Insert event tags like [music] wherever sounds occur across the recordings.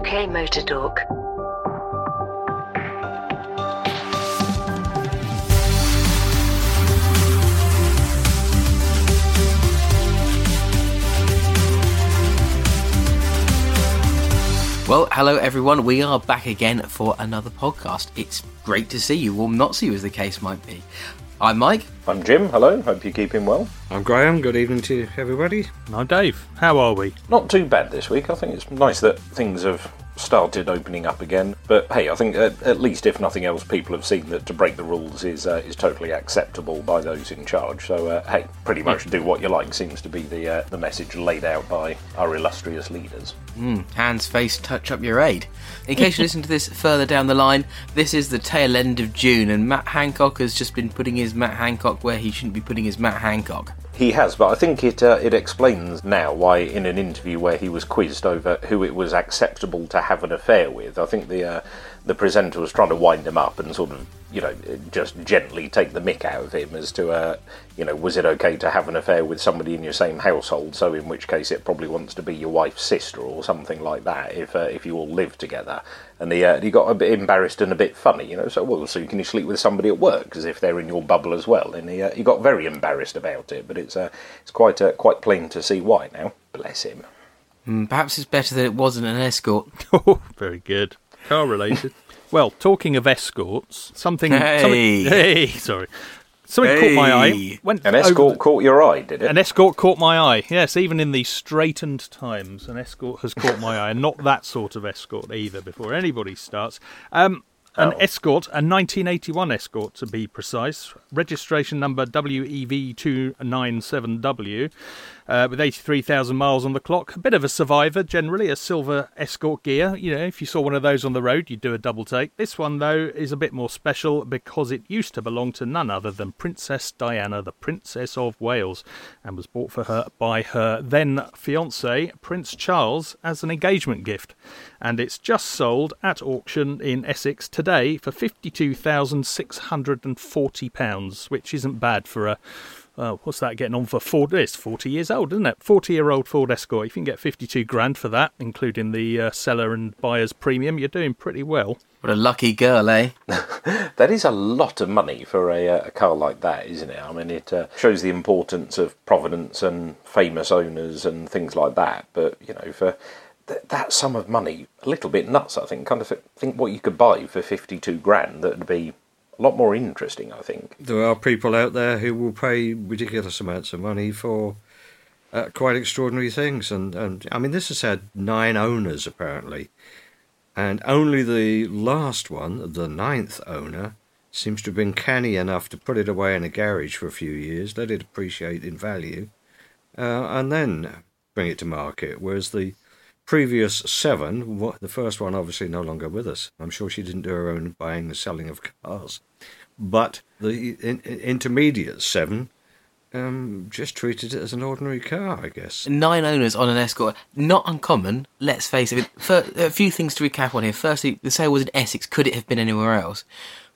UK Motor Talk. Well, hello everyone. We are back again for another podcast. It's great to see you, or not see you as the case might be. I'm Mike. I'm Jim. Hello. Hope you're keeping well. I'm Graham. Good evening to everybody. I'm Dave. How are we? Not too bad this week. I think it's nice that things have started opening up again. But hey, I think at, at least if nothing else, people have seen that to break the rules is uh, is totally acceptable by those in charge. So uh, hey, pretty much do what you like seems to be the uh, the message laid out by our illustrious leaders. Mm, hands, face, touch up your aide. In case you listen to this further down the line, this is the tail end of June, and Matt Hancock has just been putting his Matt Hancock where he shouldn't be putting his Matt Hancock. He has, but I think it uh, it explains now why, in an interview where he was quizzed over who it was acceptable to have an affair with, I think the uh, the presenter was trying to wind him up and sort of, you know, just gently take the mick out of him as to, uh, you know, was it okay to have an affair with somebody in your same household? So in which case it probably wants to be your wife's sister or something like that if uh, if you all live together. And he, uh, he got a bit embarrassed and a bit funny, you know. So well, so can you sleep with somebody at work as if they're in your bubble as well? And he uh, he got very embarrassed about it. But it's uh, it's quite uh, quite plain to see why now. Bless him. Mm, perhaps it's better that it wasn't an escort. [laughs] Oh, very good. Car related. [laughs] well, talking of escorts, something. Hey. something [laughs] hey, sorry. Something caught my eye. Went An escort the- caught your eye, did it? An escort caught my eye. Yes, even in these straitened times, an escort has caught my eye, and not that sort of escort either. Before anybody starts, um, an Oh. escort, a 1981 escort to be precise, registration number WEV297W, uh, with 83,000 miles on the clock. A bit of a survivor, generally, a silver escort Ghia. You know, if you saw one of those on the road, you'd do a double take. This one, though, is a bit more special because it used to belong to none other than Princess Diana, the Princess of Wales, and was bought for her by her then fiance, Prince Charles, as an engagement gift. And it's just sold at auction in Essex today for £52,640, which isn't bad for a uh, what's that getting on for Ford? It's 40 years old, isn't it? 40 year old Ford Escort. If you can get 52 grand for that, including the uh, seller and buyer's premium, you're doing pretty well. What a lucky girl, eh? [laughs] That is a lot of money for a, uh, a car like that, isn't it? I mean, it uh, shows the importance of provenance and famous owners and things like that. But you know, for th- that sum of money, a little bit nuts. I think. Kind of think what you could buy for fifty-two grand. That would be a lot more interesting. I think. There are people out there who will pay ridiculous amounts of money for uh, quite extraordinary things, and, and I mean, this has had nine owners apparently, and only the last one, the ninth owner, seems to have been canny enough to put it away in a garage for a few years, let it appreciate in value, uh, and then bring it to market. Whereas the previous seven, the first one obviously no longer with us. I'm sure she didn't do her own buying and selling of cars. But the in, in- intermediate seven um, just treated it as an ordinary car, I guess. Nine owners on an escort, not uncommon. Let's face it. For, a few things to recap on here. Firstly, the sale was in Essex. Could it have been anywhere else?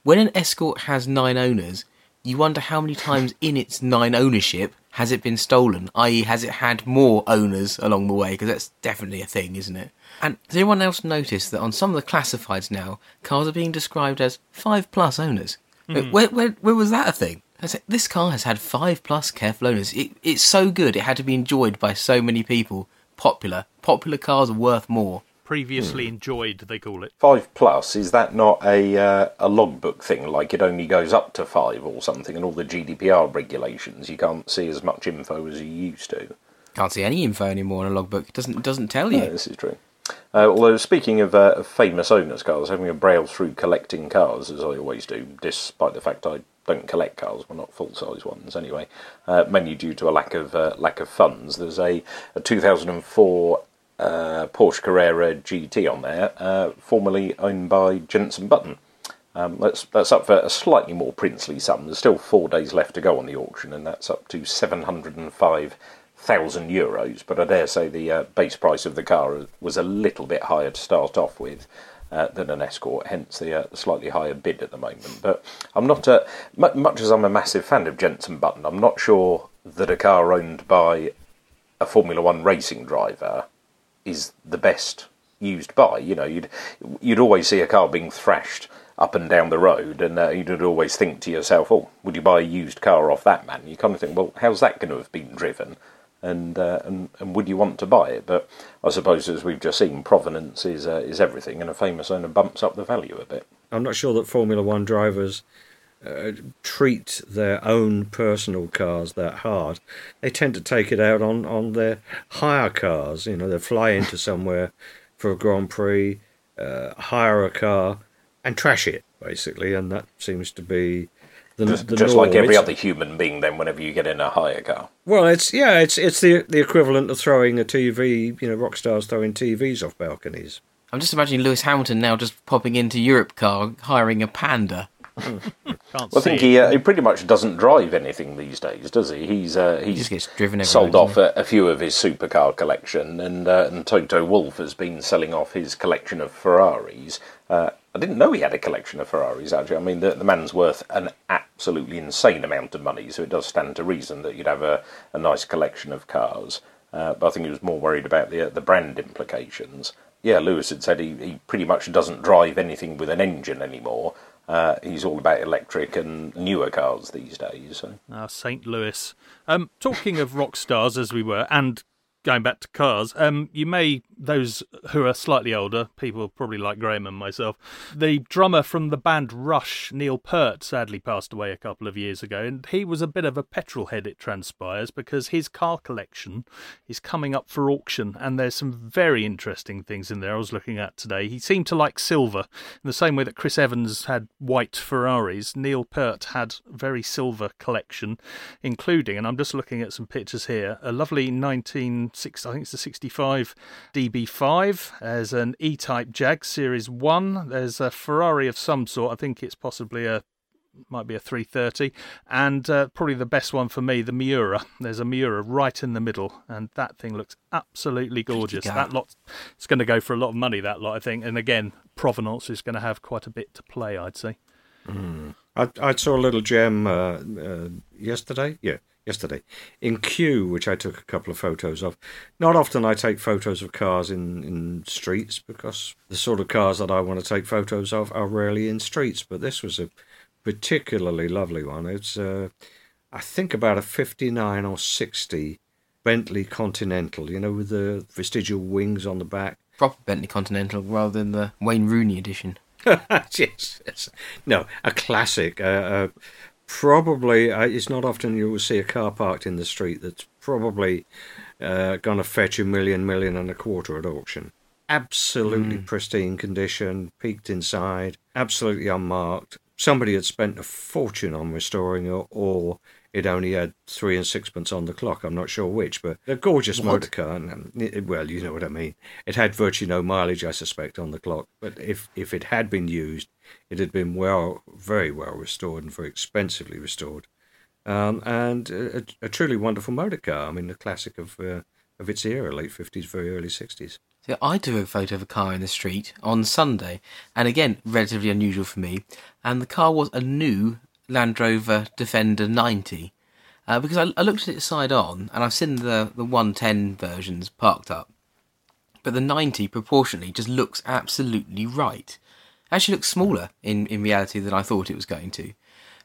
When an escort has nine owners, you wonder how many times in its nine ownership has it been stolen? I.e., has it had more owners along the way? Because that's definitely a thing, isn't it? And does anyone else notice that on some of the classifieds now, cars are being described as five plus owners? Hmm. Where, where, where was that a thing? I said, this car has had five plus careful owners. It, it's so good. It had to be enjoyed by so many people. Popular. Popular cars are worth more. Previously enjoyed, they call it. Five plus is that not a uh, a logbook thing? Like it only goes up to five or something, and all the GDPR regulations, you can't see as much info as you used to. Can't see any info anymore in a logbook. It doesn't doesn't tell you. Yeah, this is true. Uh, although speaking of, uh, of famous owners' cars, having a browse through collecting cars, as I always do, despite the fact I don't collect cars, well, not full size ones anyway, uh, mainly due to a lack of uh, lack of funds. There's a, a 2004 uh, Porsche Carrera GT on there, uh, formerly owned by Jensen Button. Um, that's that's up for a slightly more princely sum. There's still four days left to go on the auction, and that's up to seven hundred and five thousand euros. But I dare say the uh, base price of the car was a little bit higher to start off with uh, than an Escort, hence the, uh, slightly higher bid at the moment. But I'm not, uh, mu much as I'm a massive fan of Jensen Button, I'm not sure that a car owned by a Formula One racing driver is the best used by. You know, you'd you'd always see a car being thrashed up and down the road, and uh, you'd always think to yourself, "Oh, would you buy a used car off that man?" You kind of think, "Well, how's that going to have been driven?" And, uh, and and would you want to buy it? But I suppose, as we've just seen, provenance is uh, is everything, and a famous owner bumps up the value a bit. I'm not sure that Formula One drivers uh, treat their own personal cars that hard. They tend to take it out on, on their hire cars. You know, they fly into [laughs] somewhere for a Grand Prix, uh, hire a car, and trash it basically, and that seems to be the, Just, the just norm. like every It's- other human being, then, whenever you get in a hire car. Well, it's yeah, it's it's the the equivalent of throwing a TV. You know, rock stars throwing TVs off balconies. I'm just imagining Lewis Hamilton now just popping into Europcar, hiring a Panda. Can't Well, I think he, uh, he pretty much doesn't drive anything these days, does he? He's uh, He he's just gets driven everywhere. sold off a, a few of his supercar collection, and uh, and Toto Wolff has been selling off his collection of Ferraris. Uh, I didn't know he had a collection of Ferraris. Actually, I mean the, the man's worth an absolutely insane amount of money, so it does stand to reason that you'd have a, a nice collection of cars. Uh, but I think he was more worried about the the brand implications. Yeah, Lewis had said he, he pretty much doesn't drive anything with an engine anymore. Uh, he's all about electric and newer cars these days. So. Ah, St. Louis. Um, talking of rock stars, as we were, and going back to cars, um, you may, those who are slightly older, people probably like Graham and myself, the drummer from the band Rush, Neil Peart, sadly passed away a couple of years ago, and he was a bit of a petrol head, it transpires, because his car collection is coming up for auction, and there's some very interesting things in there I was looking at today. He seemed to like silver, in the same way that Chris Evans had white Ferraris, Neil Peart had very silver collection, including, and I'm just looking at some pictures here, a lovely 196, I think it's a 65 DB5. There's an E-Type Jag Series 1. There's a Ferrari of some sort. I think it's possibly a might be a 330 and uh, probably the best one for me the miura there's a miura right in the middle and that thing looks absolutely gorgeous that lot it's going to go for a lot of money that lot i think and again provenance is going to have quite a bit to play i'd say I, I saw a little gem uh, uh, yesterday. Yeah, yesterday in Kew, which I took a couple of photos of. Not often I take photos of cars in, in streets because the sort of cars that I want to take photos of are rarely in streets. But this was a particularly lovely one. It's uh, I think about a fifty nine or sixty Bentley Continental. You know, with the vestigial wings on the back. Proper Bentley Continental rather than the Wayne Rooney edition. [laughs] yes, yes. No, a classic. Uh, uh, probably, uh, it's not often you will see a car parked in the street that's probably uh, going to fetch a million, million and a quarter at auction. Absolutely pristine condition, peeked inside, absolutely unmarked. Somebody had spent a fortune on restoring it, or it only had three and sixpence on the clock. I'm not sure which, but a gorgeous What? motor car. And, it- well, you know what I mean. It had virtually no mileage, I suspect, on the clock. But if if it had been used, it had been well, very well restored and very expensively restored. Um, and a, a truly wonderful motor car. I mean, a classic of uh, of its era, late fifties, very early sixties. So I took a photo of a car in the street on Sunday, and again, relatively unusual for me. And the car was a new Land Rover Defender 90. Uh, because I, I looked at it side on, and I've seen the, the 110 versions parked up. But the 90 proportionally just looks absolutely right. Actually looks smaller in, in reality than I thought it was going to.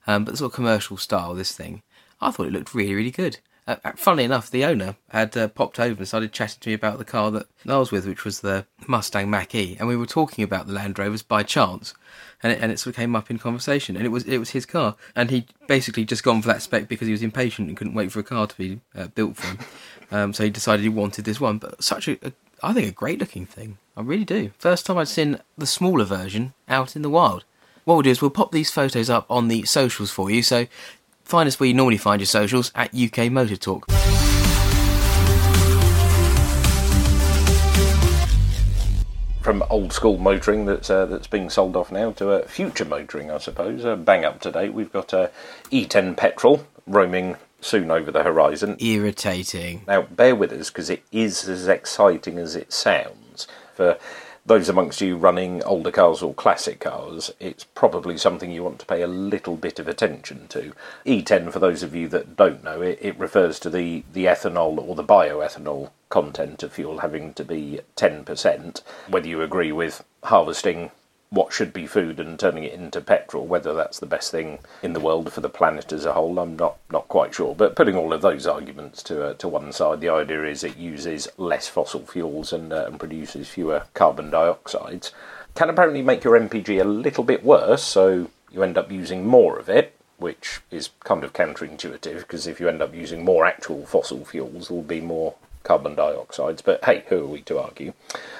Um, but the sort of commercial style, this thing, I thought it looked really, really good. Uh, uh, funnily enough, the owner had uh, popped over and started chatting to me about the car that I was with, which was the Mustang Mach E, and we were talking about the Land Rovers by chance, and it, and it sort of came up in conversation, and it was it was his car, and he basically just gone for that spec because he was impatient and couldn't wait for a car to be uh, built for him, [laughs] um, so he decided he wanted this one. But such a, a I think a great looking thing, I really do. First time I'd seen the smaller version out in the wild. What we'll do is we'll pop these photos up on the socials for you. So find us where you normally find your socials at UK Motor Talk. from old school motoring that's uh, that's being sold off now to uh, future motoring, I suppose. Uh, bang up to date, we've got uh, E10 petrol roaming soon over the horizon. Irritating. Now, bear with us because it is as exciting as it sounds. For those amongst you running older cars or classic cars, it's probably something you want to pay a little bit of attention to. E10, for those of you that don't know, it, it refers to the, the ethanol or the bioethanol content of fuel having to be 10%. Whether you agree with harvesting what should be food and turning it into petrol, whether that's the best thing in the world for the planet as a whole, I'm not, not quite sure. But putting all of those arguments to uh, to one side, the idea is it uses less fossil fuels and, uh, and produces fewer carbon dioxides. Can apparently make your MPG a little bit worse, so you end up using more of it, which is kind of counterintuitive because if you end up using more actual fossil fuels, there'll be more carbon dioxides. But hey, who are we to argue?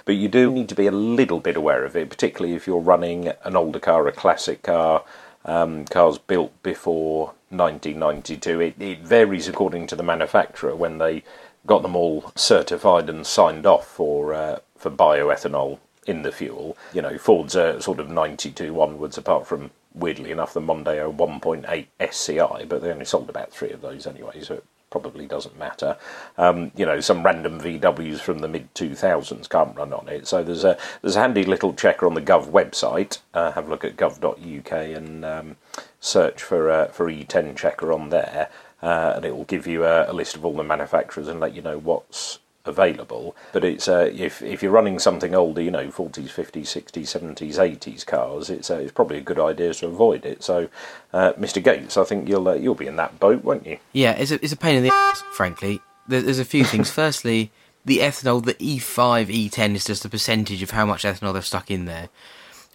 But you do need to be a little bit aware of it, particularly if you're running an older car, a classic car, um, cars built before 1992. It, it varies according to the manufacturer when they got them all certified and signed off for uh, for bioethanol in the fuel. You know, Ford's are sort of 92 onwards, apart from weirdly enough the Mondeo 1.8 SCI, but they only sold about three of those anyway, so it probably doesn't matter. Um, you know, some random VWs from the mid 2000s can't run on it. So there's a there's a handy little checker on the Gov website. Uh, have a look at gov.uk and um, search for uh, for E10 checker on there, uh, and it will give you a, a list of all the manufacturers and let you know what's available. But it's uh, if if you're running something older, you know, 40s, 50s, 60s, 70s, 80s cars, it's uh, it's probably a good idea to avoid it. So, uh, Mr. Gates, I think you'll uh, you'll be in that boat, won't you? Yeah, it's a, it's a pain in the ass, frankly. There's, there's a few things. [laughs] Firstly, the ethanol, the E5, E10 is just a percentage of how much ethanol they've stuck in there.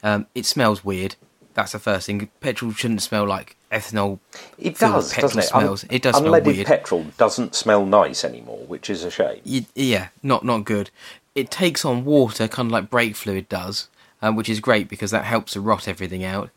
Um, it smells weird. That's the first thing. Petrol shouldn't smell like ethanol. It does, petrol doesn't it? Smells. it does smell Unleaded weird. petrol doesn't smell nice anymore, which is a shame. Y- yeah, not not good. It takes on water, kind of like brake fluid does, um, which is great because that helps to rot everything out.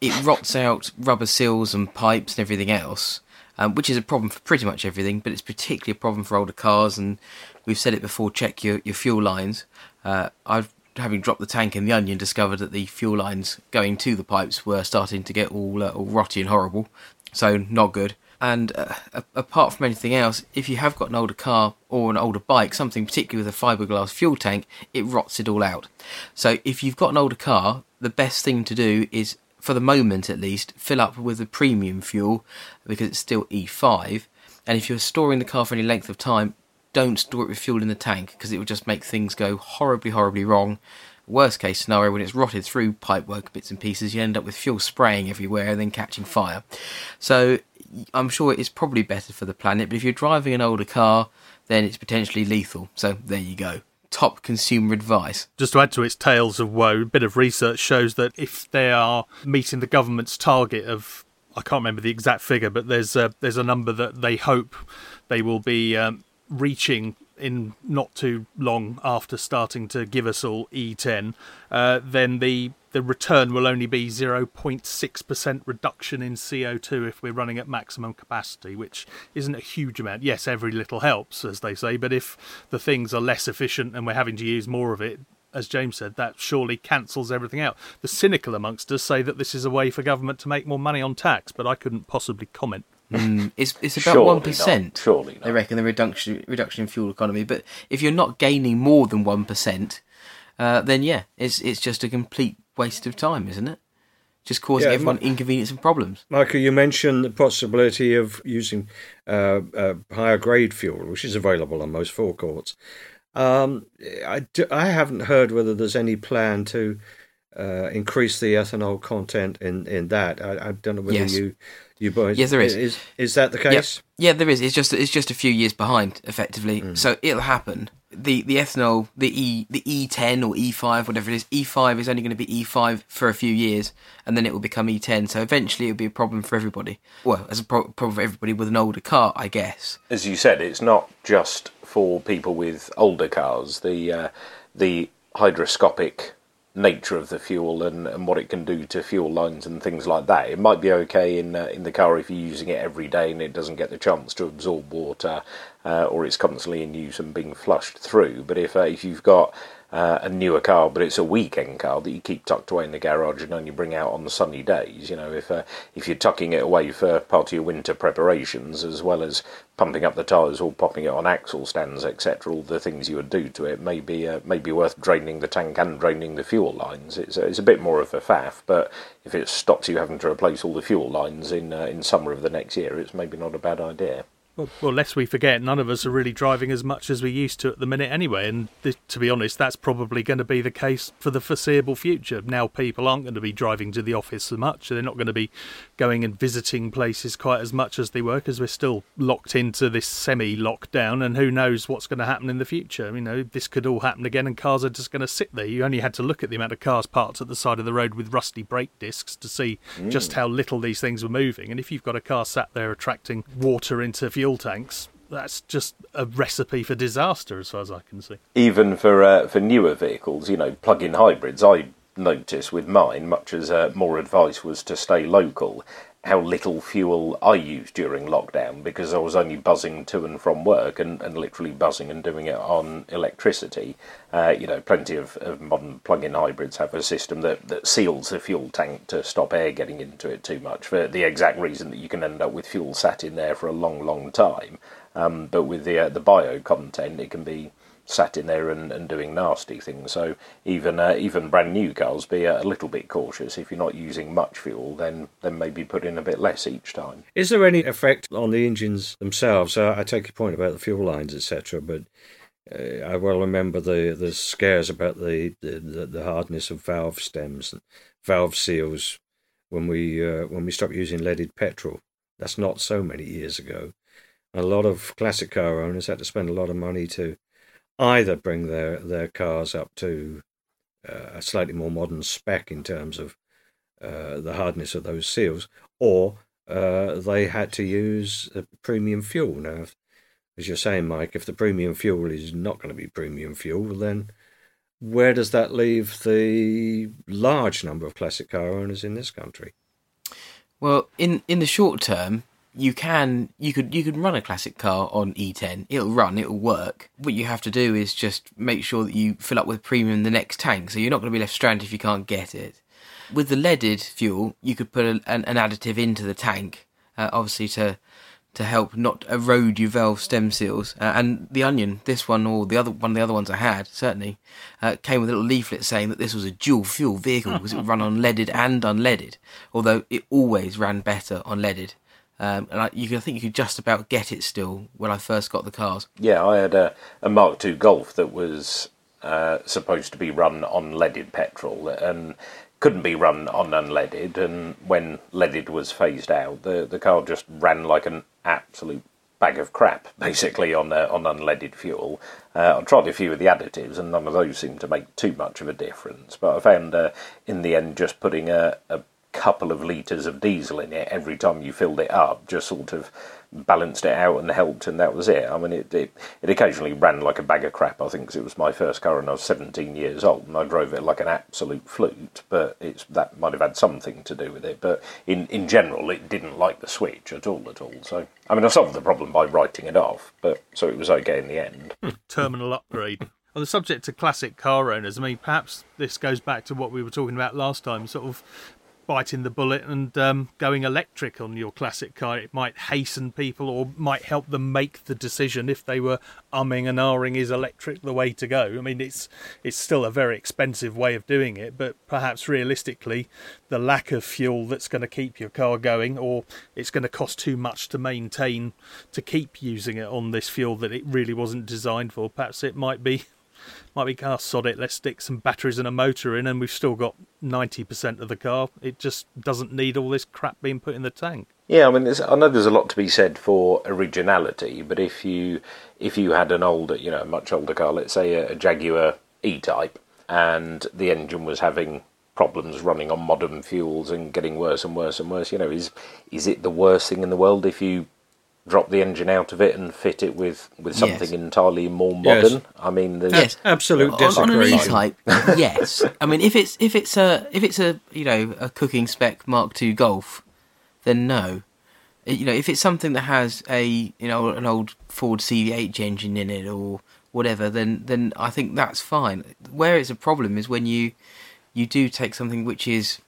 It rots out rubber seals and pipes and everything else, um, which is a problem for pretty much everything. But it's particularly a problem for older cars, and we've said it before. Check your your fuel lines. Uh, I've having dropped the tank in the onion discovered that the fuel lines going to the pipes were starting to get all uh, all rotty and horrible. So not good. And uh, apart from anything else, if you have got an older car or an older bike, something particularly with a fiberglass fuel tank, it rots it all out. So if you've got an older car, the best thing to do is, for the moment at least, fill up with a premium fuel because it's still E5. And if you're storing the car for any length of time, don't store it with fuel in the tank because it will just make things go horribly, horribly wrong. Worst case scenario, when it's rotted through pipework bits and pieces, you end up with fuel spraying everywhere and then catching fire. So I'm sure it's probably better for the planet, but if you're driving an older car, then it's potentially lethal. So there you go. Top consumer advice. Just to add to its tales of woe, a bit of research shows that if they are meeting the government's target of, I can't remember the exact figure, but there's a, there's a number that they hope they will be um, reaching in not too long after starting to give us all E10, uh, then the the return will only be 0.6% reduction in CO2 if we're running at maximum capacity, which isn't a huge amount. Yes, every little helps, as they say, but if the things are less efficient and we're having to use more of it, as James said, that surely cancels everything out. The cynical amongst us say that this is a way for government to make more money on tax, but I couldn't possibly comment. Mm, it's it's about one not, surely not. They reckon the reduction reduction in fuel economy. But if you're not gaining more than one percent, uh, then yeah, it's it's just a complete waste of time, isn't it? Just causing Yeah, everyone my- inconvenience and problems. Michael, you mentioned the possibility of using uh, uh, higher grade fuel, which is available on most forecourts. Um, I, d- I haven't heard whether there's any plan to uh, increase the ethanol content in, in that. I, I don't know whether Yes. you you boys. Yes, there is. Is is that the Yep. case? Yeah, there is. It's just it's just a few years behind, effectively. So it'll happen. The the ethanol, the E the E10 or E5, whatever it is, E5 is only going to be E5 for a few years, and then it will become E10. So eventually, it'll be a problem for everybody. Well, as a pro- problem for everybody with an older car, I guess. As you said, it's not just for people with older cars. The uh, the hydroscopic nature of the fuel and, and what it can do to fuel lines and things like that. It might be okay in uh, in the car if you're using it every day and it doesn't get the chance to absorb water, uh, or it's constantly in use and being flushed through. But if uh, if you've got uh, a newer car, but it's a weekend car that you keep tucked away in the garage and only bring out on the sunny days. You know, if uh, if you're tucking it away for part of your winter preparations, as well as pumping up the tyres or popping it on axle stands, etc., all the things you would do to it may be uh, may be worth draining the tank and draining the fuel lines. It's it's a bit more of a faff, but if it stops you having to replace all the fuel lines in uh, in summer of the next year, it's maybe not a bad idea. Well, well, lest we forget, none of us are really driving as much as we used to at the minute anyway. And th- to be honest, that's probably going to be the case for the foreseeable future. Now, people aren't going to be driving to the office so much. They're not going to be going and visiting places quite as much as they were because we're still locked into this semi lockdown. And who knows what's going to happen in the future? You know, this could all happen again and cars are just going to sit there. You only had to look at the amount of cars parked at the side of the road with rusty brake discs to see mm. just how little these things were moving. And if you've got a car sat there attracting water into fuel tanks, that's just a recipe for disaster, as far as I can see. Even for uh, for newer vehicles, you know, plug-in hybrids, I noticed with mine, much as uh, more advice was to stay local, how little fuel I used during lockdown because I was only buzzing to and from work and, and literally buzzing and doing it on electricity. Uh, you know, plenty of, of modern plug-in hybrids have a system that, that seals the fuel tank to stop air getting into it too much for the exact reason that you can end up with fuel sat in there for a long, long time. Um, but with the uh, the bio content, it can be sat in there and, and doing nasty things. So even uh, even brand new cars, be a little bit cautious. If you're not using much fuel, then then maybe put in a bit less each time. Is there any effect on the engines themselves? Uh, I take your point about the fuel lines, etc. But uh, I well remember the the scares about the, the, the hardness of valve stems and valve seals when we uh, when we stopped using leaded petrol. That's not so many years ago. A lot of classic car owners had to spend a lot of money to either bring their, their cars up to uh, a slightly more modern spec in terms of uh, the hardness of those seals, or uh, they had to use premium fuel. Now, as you're saying, Mike, if the premium fuel is not going to be premium fuel, then where does that leave the large number of classic car owners in this country? Well, in, in the short term, you can you could you could run a classic car on E10. It'll run, it'll work. What you have to do is just make sure that you fill up with premium the next tank, so you're not going to be left stranded if you can't get it. With the leaded fuel, you could put a, an, an, additive into the tank, uh, obviously to to help not erode your valve stem seals. Uh, and the Onion, this one or the other one of the other ones I had certainly uh, came with a little leaflet saying that this was a dual fuel vehicle because it would run on leaded and unleaded. Although it always ran better on leaded. Um, and I, you I think you could just about get it still when I first got the cars. Yeah, I had a, a Mark II Golf that was uh, supposed to be run on leaded petrol and couldn't be run on unleaded. And when leaded was phased out, the the car just ran like an absolute bag of crap, [laughs] basically on uh, on unleaded fuel. Uh, I tried a few of the additives, and none of those seemed to make too much of a difference. But I found uh, in the end, just putting a, a couple of litres of diesel in it every time you filled it up, just sort of balanced it out and helped, and that was it. I mean, it, it, it occasionally ran like a bag of crap, I think, because it was my first car and I was 17 years old, and I drove it like an absolute flute, but it's that might have had something to do with it. But in, in general, it didn't like the switch at all, at all. So, I mean, I solved the problem by writing it off, but so it was okay in the end. Hmm, terminal upgrade. On the subject of classic car owners, I mean, perhaps this goes back to what we were talking about last time, sort of biting the bullet and um, going electric on your classic car. It might hasten people or might help them make the decision if they were umming and ahhing is electric the way to go. I mean, it's it's still a very expensive way of doing it, but perhaps realistically, the lack of fuel that's going to keep your car going, or it's going to cost too much to maintain to keep using it on this fuel that it really wasn't designed for. Perhaps it might be might be, car sod it, let's stick some batteries and a motor in, and we've still got 90% of the car. It just doesn't need all this crap being put in the tank. Yeah, I mean, I know there's a lot to be said for originality, but if you if you had an older, you know, much older car, let's say a, a Jaguar E-Type, and the engine was having problems running on modern fuels and getting worse and worse and worse, you know, is is it the worst thing in the world if you drop the engine out of it and fit it with, with something yes. entirely more modern. Yes. I mean, yes, absolute on, on an E-type. yes, I mean if it's if it's a if it's a you know a cooking spec Mark II Golf, then no. You know, if it's something that has a you know an old Ford CV8 engine in it or whatever, then then I think that's fine. Where it's a problem is when you you do take something which is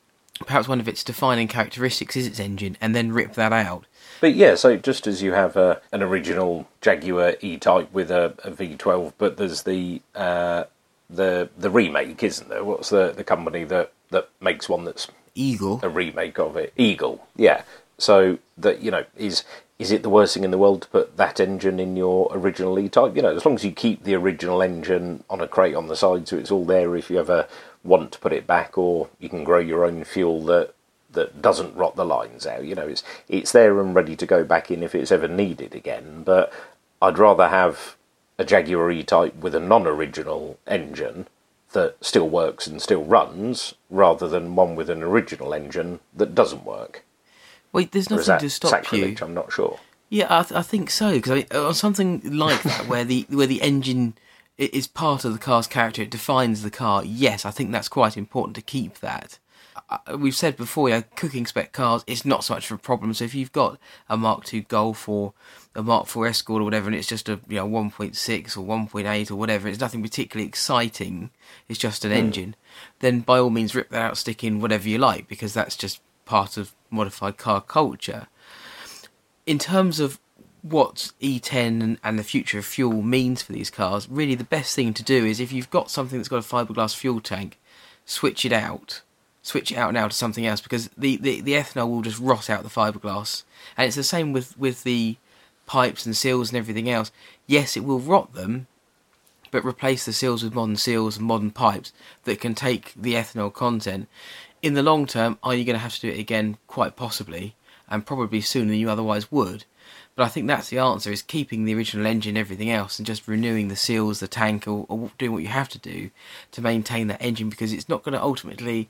perhaps one of its defining characteristics is its engine, and then rip that out. But yeah, so just as you have a, an original Jaguar E-Type with a a V12, but there's the uh, the the remake, isn't there? What's the, the company that, that makes one that's Eagle. a remake of it? Eagle, yeah. So that you know is is it the worst thing in the world to put that engine in your original E-Type? You know, as long as you keep the original engine on a crate on the side, so it's all there if you ever want to put it back, or you can grow your own fuel that that doesn't rot the lines out. You know, it's it's there and ready to go back in if it's ever needed again. But I'd rather have a Jaguar E-Type with a non-original engine that still works and still runs, rather than one with an original engine that doesn't work. Wait, there's nothing to stop you. sacrilege? I'm not sure. Yeah, I, th- I think so because I mean, on something like that, [laughs] where the where the engine is part of the car's character, it defines the car. Yes, I think that's quite important to keep that. We've said before, yeah, cooking spec cars, it's not so much of a problem. So if you've got a Mark II Golf or a Mark IV Escort or whatever, and it's just a you know 1.6 or 1.8 or whatever, it's nothing particularly exciting. It's just an engine. Then by all means, rip that out, stick in whatever you like because that's just part of modified car culture in terms of what E10 and, and the future of fuel means for these cars, really the best thing to do is if you've got something that's got a fiberglass fuel tank, switch it out. Switch it out now to something else because the, the, the ethanol will just rot out the fiberglass. And it's the same with, with the pipes and seals and everything else. Yes, it will rot them, but replace the seals with modern seals and modern pipes that can take the ethanol content. In the long term, are you going to have to do it again? Quite possibly, and probably sooner than you otherwise would. But I think that's the answer: is keeping the original engine, everything else, and just renewing the seals, the tank, or, or doing what you have to do to maintain that engine, because it's not going to ultimately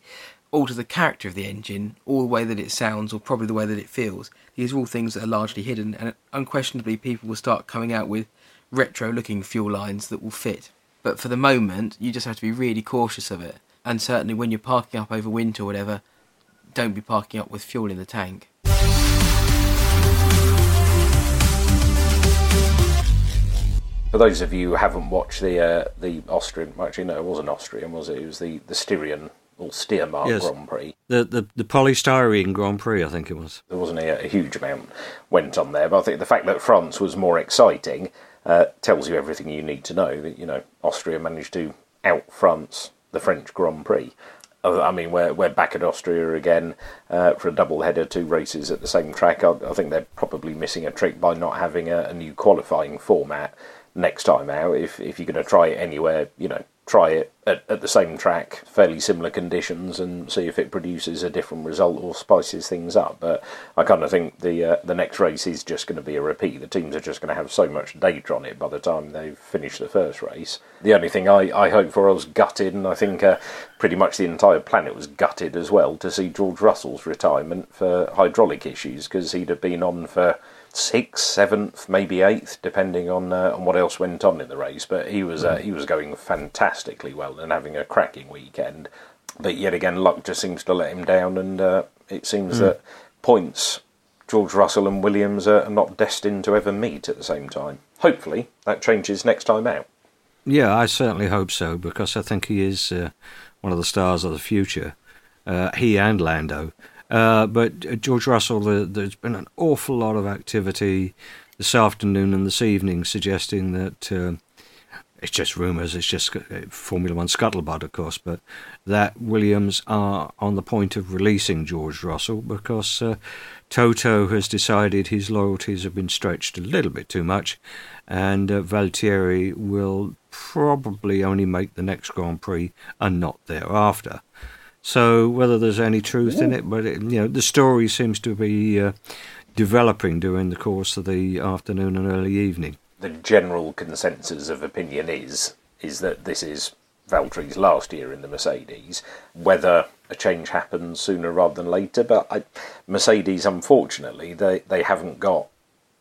alter the character of the engine or the way that it sounds or probably the way that it feels. These are all things that are largely hidden, and unquestionably, people will start coming out with retro looking fuel lines that will fit. But for the moment, you just have to be really cautious of it. And certainly when you're parking up over winter or whatever, don't be parking up with fuel in the tank. For those of you who haven't watched the uh, the Austrian, actually no, it wasn't Austrian, was it? It was the the Styrian or Steiermark Yes. Grand Prix. The, the the polystyrene Grand Prix, I think it was. There wasn't a, a huge amount went on there, but I think the fact that France was more exciting uh, tells you everything you need to know. That you know Austria managed to out France the French Grand Prix. Uh, I mean, we're, we're back at Austria again uh, for a double header, two races at the same track. I, I think they're probably missing a trick by not having a, a new qualifying format next time out. If if you're going to try it anywhere, you know, try it at, at the same track, fairly similar conditions, and see if it produces a different result or spices things up. But I kind of think the uh, the next race is just going to be a repeat. The teams are just going to have so much data on it by the time they've finished the first race. The only thing I, I hope for, I was gutted, and I think uh, pretty much the entire planet was gutted as well to see George Russell's retirement for hydraulic issues because he'd have been on for sixth, seventh, maybe eighth, depending on uh, on what else went on in the race. But he was uh, he was going fantastically well and having a cracking weekend. But yet again, luck just seems to let him down, and uh, it seems that points George Russell and Williams are not destined to ever meet at the same time. Hopefully, that changes next time out. Yeah, I certainly hope so because I think he is uh, one of the stars of the future. Uh, he and Lando. Uh, but uh, George Russell, uh, there's been an awful lot of activity this afternoon and this evening suggesting that uh, it's just rumours, it's just uh, Formula One scuttlebutt, of course, but that Williams are on the point of releasing George Russell because uh, Toto has decided his loyalties have been stretched a little bit too much, and uh, Valtteri will probably only make the next Grand Prix and not thereafter. So whether there's any truth in it, but it, you know the story seems to be uh, developing during the course of the afternoon and early evening. the general consensus of opinion is is that this is Valtteri's last year in the Mercedes. Whether a change happens sooner rather than later, but I, Mercedes, unfortunately, they they haven't got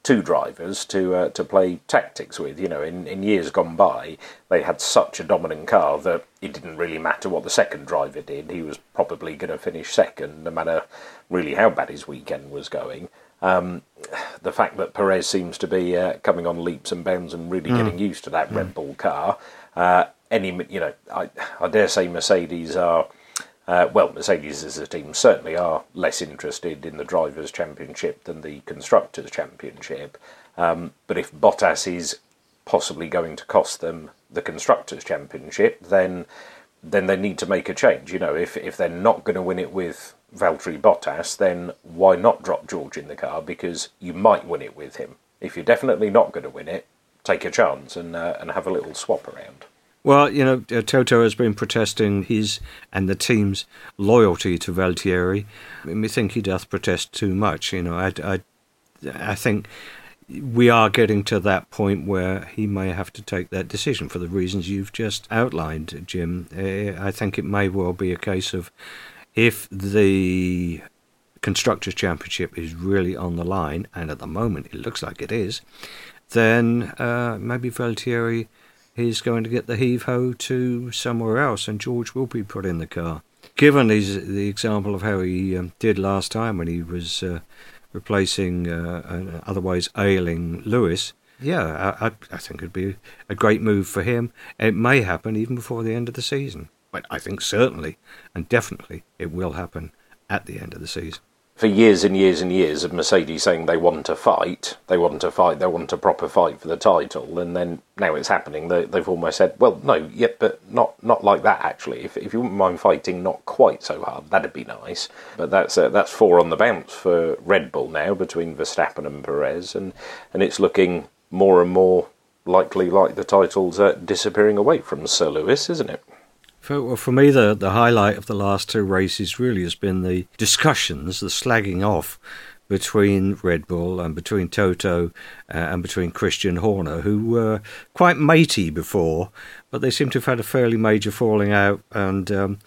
two drivers to uh, to play tactics with. You know, in, in years gone by, they had such a dominant car that it didn't really matter what the second driver did. He was probably going to finish second, no matter really how bad his weekend was going. Um, the fact that Perez seems to be uh, coming on leaps and bounds and really getting used to that Red Bull car. Uh, any, you know, I, I dare say Mercedes are. Uh, well, Mercedes as a team certainly are less interested in the Drivers' Championship than the Constructors' Championship. Um, but if Bottas is possibly going to cost them the Constructors' Championship, then then they need to make a change. You know, if if they're not going to win it with Valtteri Bottas, then why not drop George in the car? Because you might win it with him. If you're definitely not going to win it, take a chance and uh, and have a little swap around. Well, you know, uh, Toto has been protesting his and the team's loyalty to Valtteri. I think he doth protest too much. You know, I, I, I think we are getting to that point where he may have to take that decision for the reasons you've just outlined, Jim. Uh, I think it may well be a case of if the Constructors' Championship is really on the line, and at the moment it looks like it is, then uh, maybe Valtteri he's going to get the heave ho to somewhere else, and George will be put in the car. Given his, the example of how he um, did last time when he was uh, replacing uh, an otherwise ailing Lewis, yeah, I, I, think it'd be a great move for him. It may happen even before the end of the season, but I think certainly and definitely it will happen at the end of the season for years and years and years of Mercedes saying they want to fight, they want to fight, they want a proper fight for the title, and then now it's happening. They, have almost said, well, no, yeah, but not not like that actually. If, if you wouldn't mind fighting, not quite so hard, that'd be nice. But that's uh, that's four on the bounce for Red Bull now between Verstappen and Perez, and and it's looking more and more likely like the title's uh, disappearing away from Sir Lewis, isn't it? For, well, for me, the, the highlight of the last two races really has been the discussions, the slagging off between Red Bull and between Toto uh, and between Christian Horner, who were quite matey before, but they seem to have had a fairly major falling out, and um,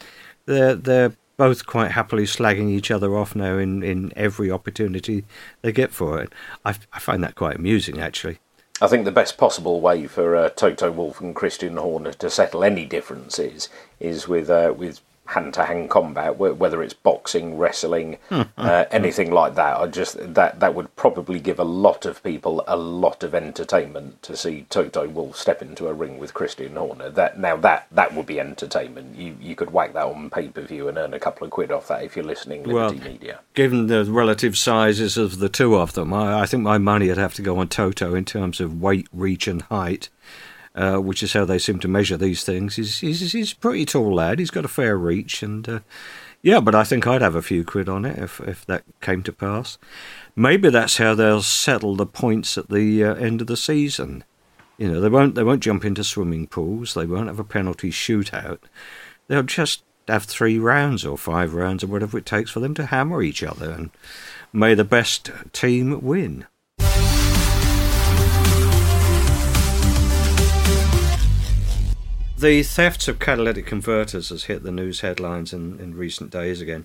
they're they're both quite happily slagging each other off now in, in every opportunity they get for it. I, I find that quite amusing, actually. I think the best possible way for uh, Toto Wolff and Christian Horner to settle any differences is with uh, with hand to hand combat, whether it's boxing, wrestling, [laughs] hmm. uh, anything like that. I just that that would probably give a lot of people a lot of entertainment to see Toto Wolff step into a ring with Christian Horner. That now that that would be entertainment. You you could whack that on pay per view and earn a couple of quid off that if you're listening Liberty well, Media. Given the relative sizes of the two of them, I, I think my money would have to go on Toto in terms of weight, reach, and height. Uh, which is how they seem to measure these things. He's, he's, he's a pretty tall lad. He's got a fair reach, and uh, yeah, but I think I'd have a few quid on it if if that came to pass. Maybe that's how they'll settle the points at the uh, end of the season. You know, they won't they won't jump into swimming pools. They won't have a penalty shootout. They'll just have three rounds or five rounds or whatever it takes for them to hammer each other, and may the best team win. The thefts of catalytic converters has hit the news headlines in, in recent days again.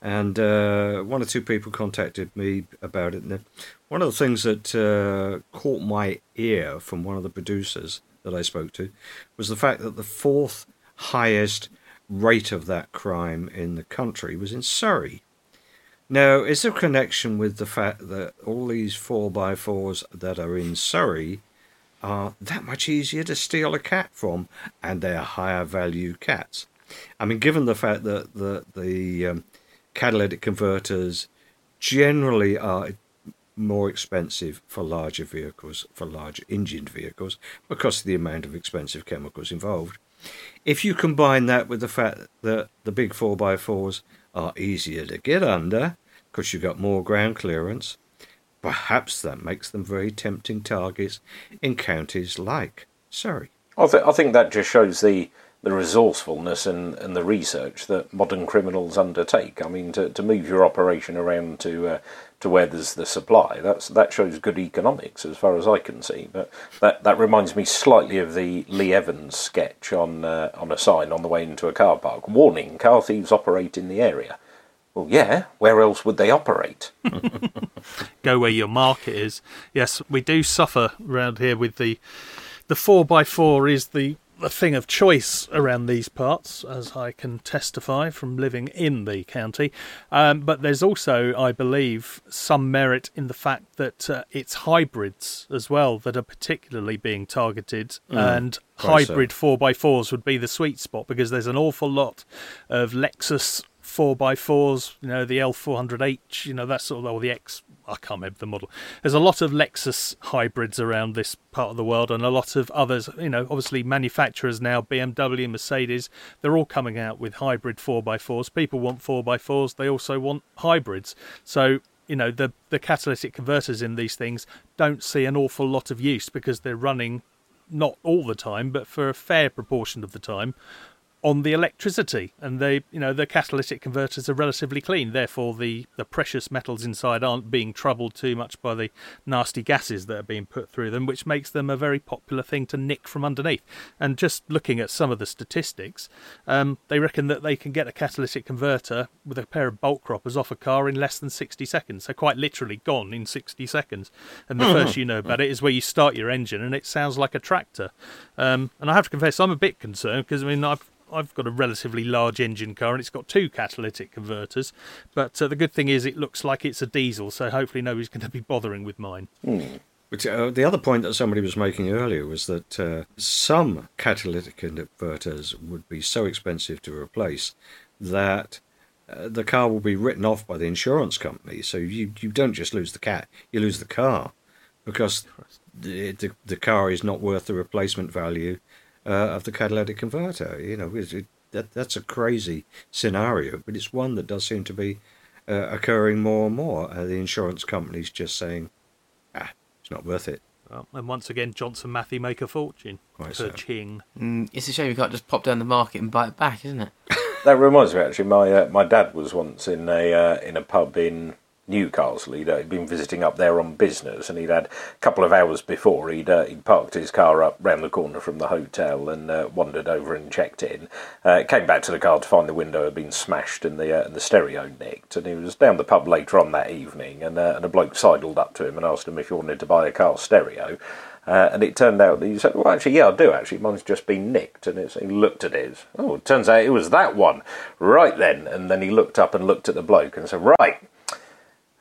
And uh, one or two people contacted me about it. And one of the things that uh, caught my ear from one of the producers that I spoke to was the fact that the fourth highest rate of that crime in the country was in Surrey. Now, is there a connection with the fact that all these 4x4s that are in Surrey are that much easier to steal a cat from, and they're higher value cats. I mean, given the fact that the the um, catalytic converters generally are more expensive for larger vehicles, for larger engined vehicles, because of the amount of expensive chemicals involved. If you combine that with the fact that the big 4x4s are easier to get under, because you've got more ground clearance, Perhaps that makes them very tempting targets in counties like Surrey. I, th- I think that just shows the the resourcefulness and, and the research that modern criminals undertake. I mean, to, to move your operation around to uh, to where there's the supply, that's that shows good economics as far as I can see. But that, that reminds me slightly of the Lee Evans sketch on uh, on a sign on the way into a car park: "Warning: Car thieves operate in the area." Well, yeah. Where else would they operate? [laughs] Go where your market is. Yes, we do suffer around here with the the four x four is the the thing of choice around these parts, as I can testify from living in the county. Um, but there's also, I believe, some merit in the fact that uh, it's hybrids as well that are particularly being targeted, and quite so. hybrid 4x4s would be the sweet spot because there's an awful lot of Lexus 4x4s, you know, the L400H, you know, that sort of, or the X, I can't remember the model. There's a lot of Lexus hybrids around this part of the world and a lot of others, you know, obviously manufacturers now, BMW, Mercedes, they're all coming out with hybrid 4x4s. People want 4x4s, they also want hybrids. So, you know, the, the catalytic converters in these things don't see an awful lot of use because they're running not all the time, but for a fair proportion of the time on the electricity and they you know the catalytic converters are relatively clean. Therefore the the precious metals inside aren't being troubled too much by the nasty gases that are being put through them which makes them a very popular thing to nick from underneath. And just looking at some of the statistics um, they reckon that they can get a catalytic converter with a pair of bolt croppers off a car in less than 60 seconds. So quite literally gone in 60 seconds. And the first you know about it is where you start your engine and it sounds like a tractor. Um, and i have to confess i'm a bit concerned because i mean i've I've got a relatively large engine car and it's got two catalytic converters. But uh, the good thing is it looks like it's a diesel, so hopefully nobody's [laughs] going to be bothering with mine. But uh, the other point that somebody was making earlier was that uh, some catalytic converters would be so expensive to replace that uh, the car will be written off by the insurance company. So you, you don't just lose the cat, you lose the car because the, the, the car is not worth the replacement value uh, of the catalytic converter. You know, it, it, that that's a crazy scenario, but it's one that does seem to be uh, occurring more and more. Uh, the insurance companies just saying, ah, it's not worth it. Well, and once again, Johnson Matthey make a fortune. Quite so. Ka-ching. Mm, it's a shame you can't just pop down the market and buy it back, isn't it? That reminds me, actually, my uh, my dad was once in a uh, in a pub in Newcastle. He'd, uh, he'd been visiting up there on business, and he'd had a couple of hours before he'd uh, he'd parked his car up round the corner from the hotel and uh, wandered over and checked in. Uh, came back to the car to find the window had been smashed and the uh, and the stereo nicked. And he was down the pub later on that evening, and uh, and a bloke sidled up to him and asked him if he wanted to buy a car stereo. Uh, and it turned out that he said, "Well, actually, yeah, I do. Actually, mine's just been nicked." And he looked at his. Oh, it turns out it was that one. Right then, and then he looked up and looked at the bloke and said, "Right,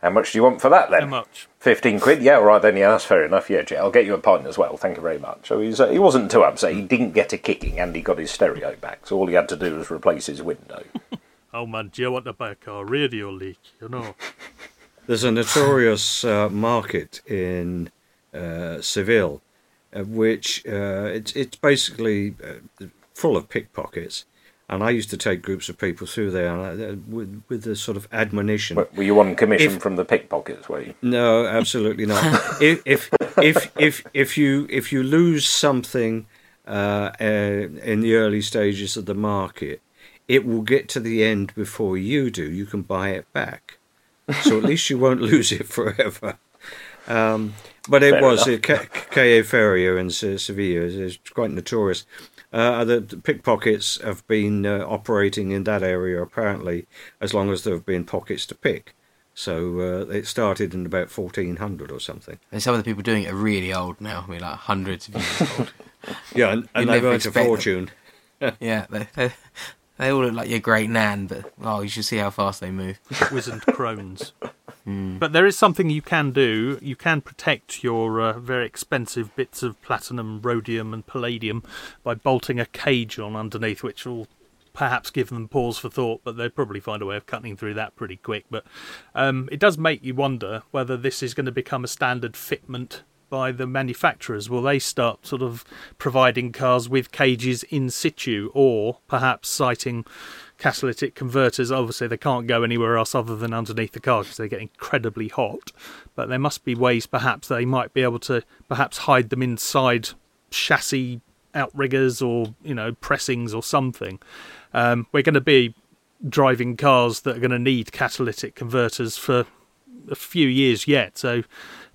how much do you want for that then? How much? 15 quid? Yeah, all right then, yeah, that's fair enough. Yeah, I'll get you a pint as well, thank you very much. So he's, uh, he wasn't too upset. He didn't get a kicking and he got his stereo back. So all he had to do was replace his window. [laughs] Oh man, do you want to buy a car radio leak? You know. [laughs] There's a notorious uh, market in uh, Seville, uh, which uh, it's it's basically uh, full of pickpockets. And I used to take groups of people through there uh, with, with the sort of admonition. Were you on commission If- from the pickpockets, were you? No, absolutely not. [laughs] if, if if if if you if you lose something uh, uh, in the early stages of the market, it will get to the end before you do. You can buy it back, so at least you won't [laughs] lose it forever. Um, but it Fair was enough. uh, Ca- Feria in Se- Sevilla is quite notorious. Uh, the, pickpockets have been uh, operating in that area apparently as long as there have been pockets to pick. So uh, it started in about 1400 or something. And some of the people doing it are really old now. I mean, like hundreds of years old. [laughs] Yeah, and, and they've earned a fortune. [laughs] yeah, they, they, they all look like your great nan, but oh, you should see how fast they move. wizened [laughs] crones. But there is something you can do. You can protect your uh, very expensive bits of platinum, rhodium, and palladium by bolting a cage on underneath, which will perhaps give them pause for thought, but they'd probably find a way of cutting through that pretty quick. But um, it does make you wonder whether this is going to become a standard fitment by the manufacturers. Will they start sort of providing cars with cages in situ, or perhaps citing catalytic converters? Obviously, they can't go anywhere else other than underneath the car because they get incredibly hot. But there must be ways, perhaps, they might be able to perhaps hide them inside chassis outriggers or you know pressings or something. Um, we're going to be driving cars that are going to need catalytic converters for a few years yet. So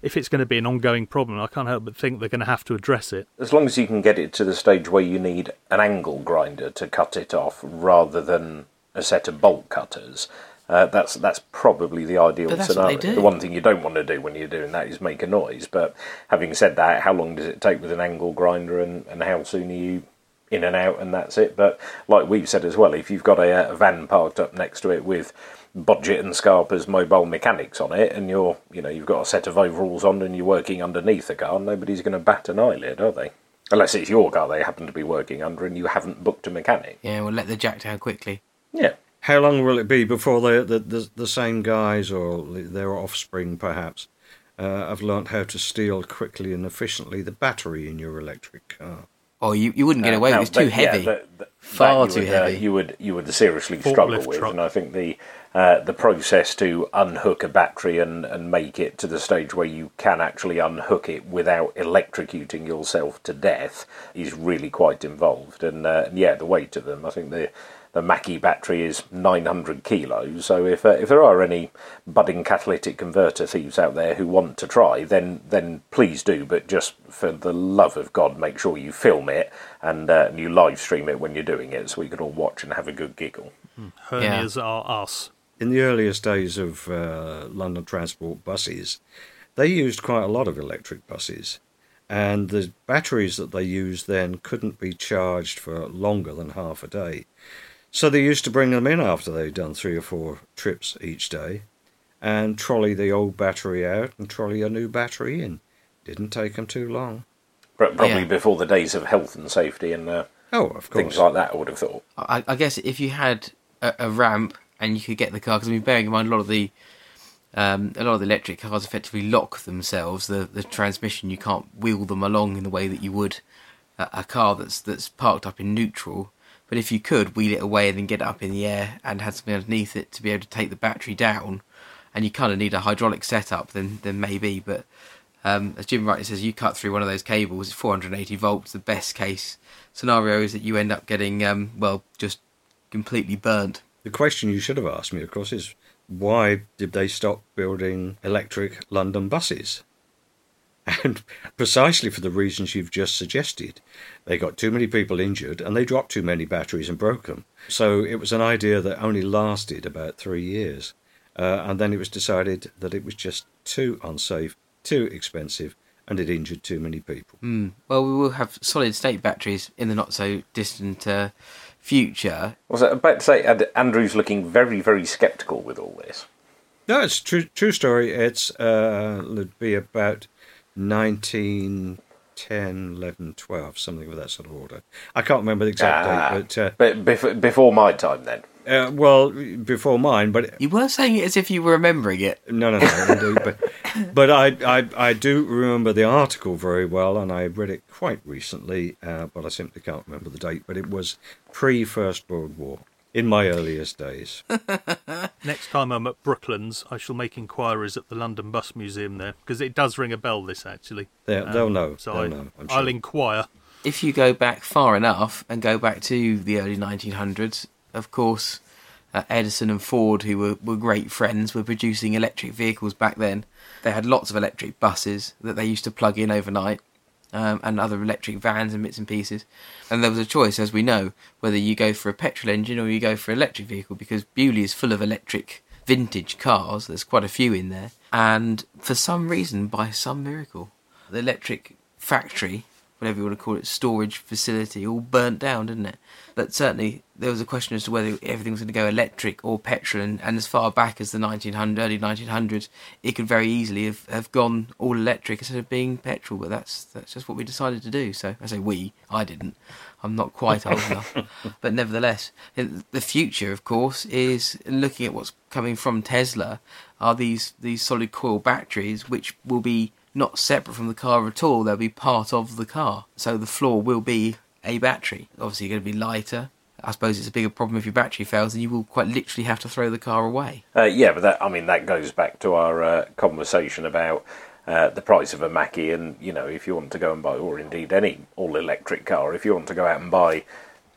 if it's going to be an ongoing problem, I can't help but think they're going to have to address it. As long as you can get it to the stage where you need an angle grinder to cut it off rather than a set of bolt cutters, uh, that's that's probably the ideal But that's what scenario. they do. The one thing you don't want to do when you're doing that is make a noise. But having said that, how long does it take with an angle grinder, and, and how soon are you in and out, and that's it. But like we've said as well, if you've got a, a van parked up next to it with Bodgit and Scarper's mobile mechanics on it, and you're, you know, you've got a set of overalls on and you're working underneath the car, nobody's going to bat an eyelid, are they? Unless it's your car they happen to be working under and you haven't booked a mechanic. Yeah, we'll let the jack down quickly. Yeah. How long will it be before the the, the, the same guys or their offspring perhaps uh, have learnt how to steal quickly and efficiently the battery in your electric car? Oh, you, you wouldn't get Uh, away. now, it was too that- yeah, heavy. that- that- Far too you would, uh, heavy. you would you would seriously Forklift struggle with, truck. and I think the uh, the process to unhook a battery and, and make it to the stage where you can actually unhook it without electrocuting yourself to death is really quite involved. And uh, yeah, the weight of them, I think the the Mach-E battery is 900 kilos. So if uh, if there are any budding catalytic converter thieves out there who want to try, then then please do. But just for the love of God, make sure you film it and, uh, and you live stream it when you're doing it, so we can all watch and have a good giggle. Hernias are us. In the earliest days of uh, London Transport buses, they used quite a lot of electric buses, and the batteries that they used then couldn't be charged for longer than half a day. So they used to bring them in after they'd done three or four trips each day, and trolley the old battery out and trolley a new battery in. Didn't take them too long. Probably Yeah. before the days of health and safety and uh, Oh, of things like that, I would have thought. I, I guess if you had a, a ramp and you could get the car, because I mean, bearing in mind a lot of the um, a lot of the electric cars effectively lock themselves. The the transmission you can't wheel them along in the way that you would a, a car that's that's parked up in neutral. But if you could wheel it away and then get it up in the air and had something underneath it to be able to take the battery down, and you kind of need a hydraulic setup, then then maybe. But um, as Jim rightly says, you cut through one of those cables, it's 480 volts. The best case scenario is that you end up getting, um, well, just completely burnt. The question you should have asked me, of course, is why did they stop building electric London buses? And [laughs] precisely for the reasons you've just suggested. They got too many people injured and they dropped too many batteries and broke them. So it was an idea that only lasted about three years. Uh, and then it was decided that it was just too unsafe, too expensive, and it injured too many people. Hmm. Well, we will have solid state batteries in the not so distant uh, future. I Was I about to say, Andrew's looking very, very sceptical with all this. No, it's true. True story. It's uh, it'd be about 1910, 11, 12, something of that sort of order. I can't remember the exact Ah, date, but uh, but before, before my time, then. Uh, well, before mine. But You were saying it as if you were remembering it. no, no, no, indeed. But [laughs] but I, I I do remember the article very well, and I read it quite recently. Uh, but I simply can't remember the date. But it was pre First World War. In my earliest days. [laughs] Next time I'm at Brooklands, I shall make inquiries at the London Bus Museum there because it does ring a bell. This actually, They'll, Um, they'll know. So they'll I, know. I'm I'll inquire. If you go back far enough and go back to the early 1900s, of course, uh, Edison and Ford, who were, were great friends, were producing electric vehicles back then. They had lots of electric buses that they used to plug in overnight, um, and other electric vans and bits and pieces. And there was a choice, as we know, whether you go for a petrol engine or you go for an electric vehicle, because Beaulieu is full of electric vintage cars. There's quite a few in there. And for some reason, by some miracle, the electric factory, whatever you want to call it, storage facility, all burnt down, didn't it? But certainly there was a question as to whether everything was going to go electric or petrol. And, and as far back as the 1900, early 1900s, it could very easily have, have gone all electric instead of being petrol. But that's that's just what we decided to do. So I say we, I didn't. I'm not quite old enough. [laughs] But nevertheless, the future, of course, is looking at what's coming from Tesla. Are these these solid coil batteries, which will be not separate from the car at all? They'll be part of the car. So the floor will be a battery. Obviously, going to be lighter. I suppose it's a bigger problem if your battery fails, and you will quite literally have to throw the car away. Uh, yeah, but that I mean that goes back to our uh, conversation about uh, the price of a Mach-E, and you know if you want to go and buy, or indeed any all electric car, if you want to go out and buy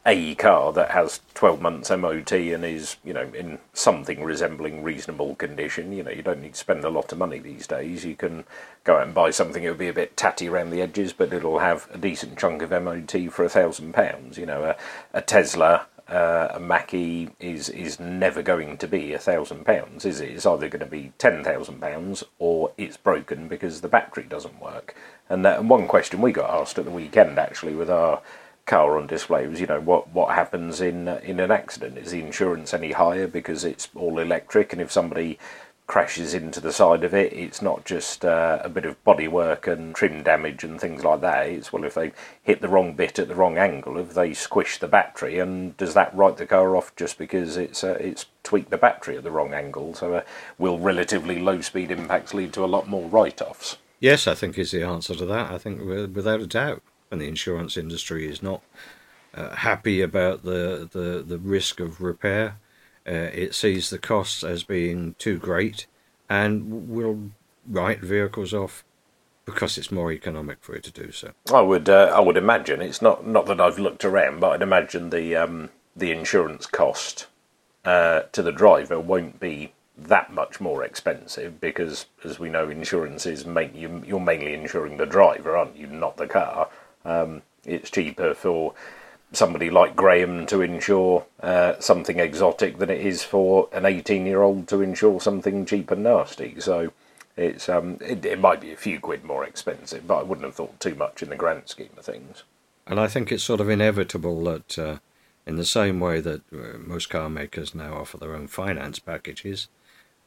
a car that has 12 months MOT and is you know in something resembling reasonable condition, you know you don't need to spend a lot of money these days. You can go out and buy something it'll be a bit tatty around the edges, but it'll have a decent chunk of MOT for a thousand pounds. You know, a, a Tesla uh, a Mach-E is is never going to be a thousand pounds, is it? It's either going to be ten thousand pounds or it's broken because the battery doesn't work. And that and one question we got asked at the weekend actually with our car on display was, you know, what what happens in in an accident? Is the insurance any higher because it's all electric? And if somebody crashes into the side of it, it's not just uh, a bit of bodywork and trim damage and things like that. It's well, if they hit the wrong bit at the wrong angle, if they squish the battery, and does that write the car off just because it's uh, it's tweaked the battery at the wrong angle? So, uh, will relatively low speed impacts lead to a lot more write offs? Yes, I think is the answer to that. I think without a doubt, and the insurance industry is not uh, happy about the, the the risk of repair uh, it sees the costs as being too great and will write vehicles off because it's more economic for it to do so. I would uh, I would imagine it's not not that I've looked around, but I'd imagine the um, the insurance cost uh, to the driver won't be that much more expensive because, as we know, insurance is make you you're mainly insuring the driver, aren't you, not the car. Um, it's cheaper for somebody like Graham to insure uh, something exotic than it is for an 18 year old to insure something cheap and nasty. So it's um, it, it, might be a few quid more expensive, but I wouldn't have thought too much in the grand scheme of things. And I think it's sort of inevitable that, uh, in the same way that uh, most car makers now offer their own finance packages,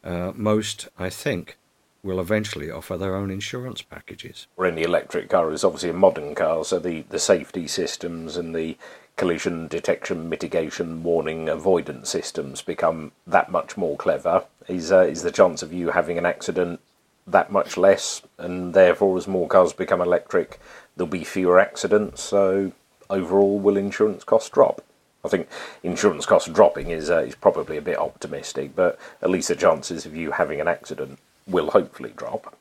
uh, most, I think, will eventually offer their own insurance packages. Or any electric car is obviously a modern car, so the, the safety systems and the collision detection, mitigation, warning, avoidance systems become that much more clever. Is uh, is the chance of you having an accident that much less, and therefore, as more cars become electric, there'll be fewer accidents. So overall, will insurance costs drop? I think insurance costs dropping is uh, is probably a bit optimistic, but at least the chances of you having an accident will hopefully drop.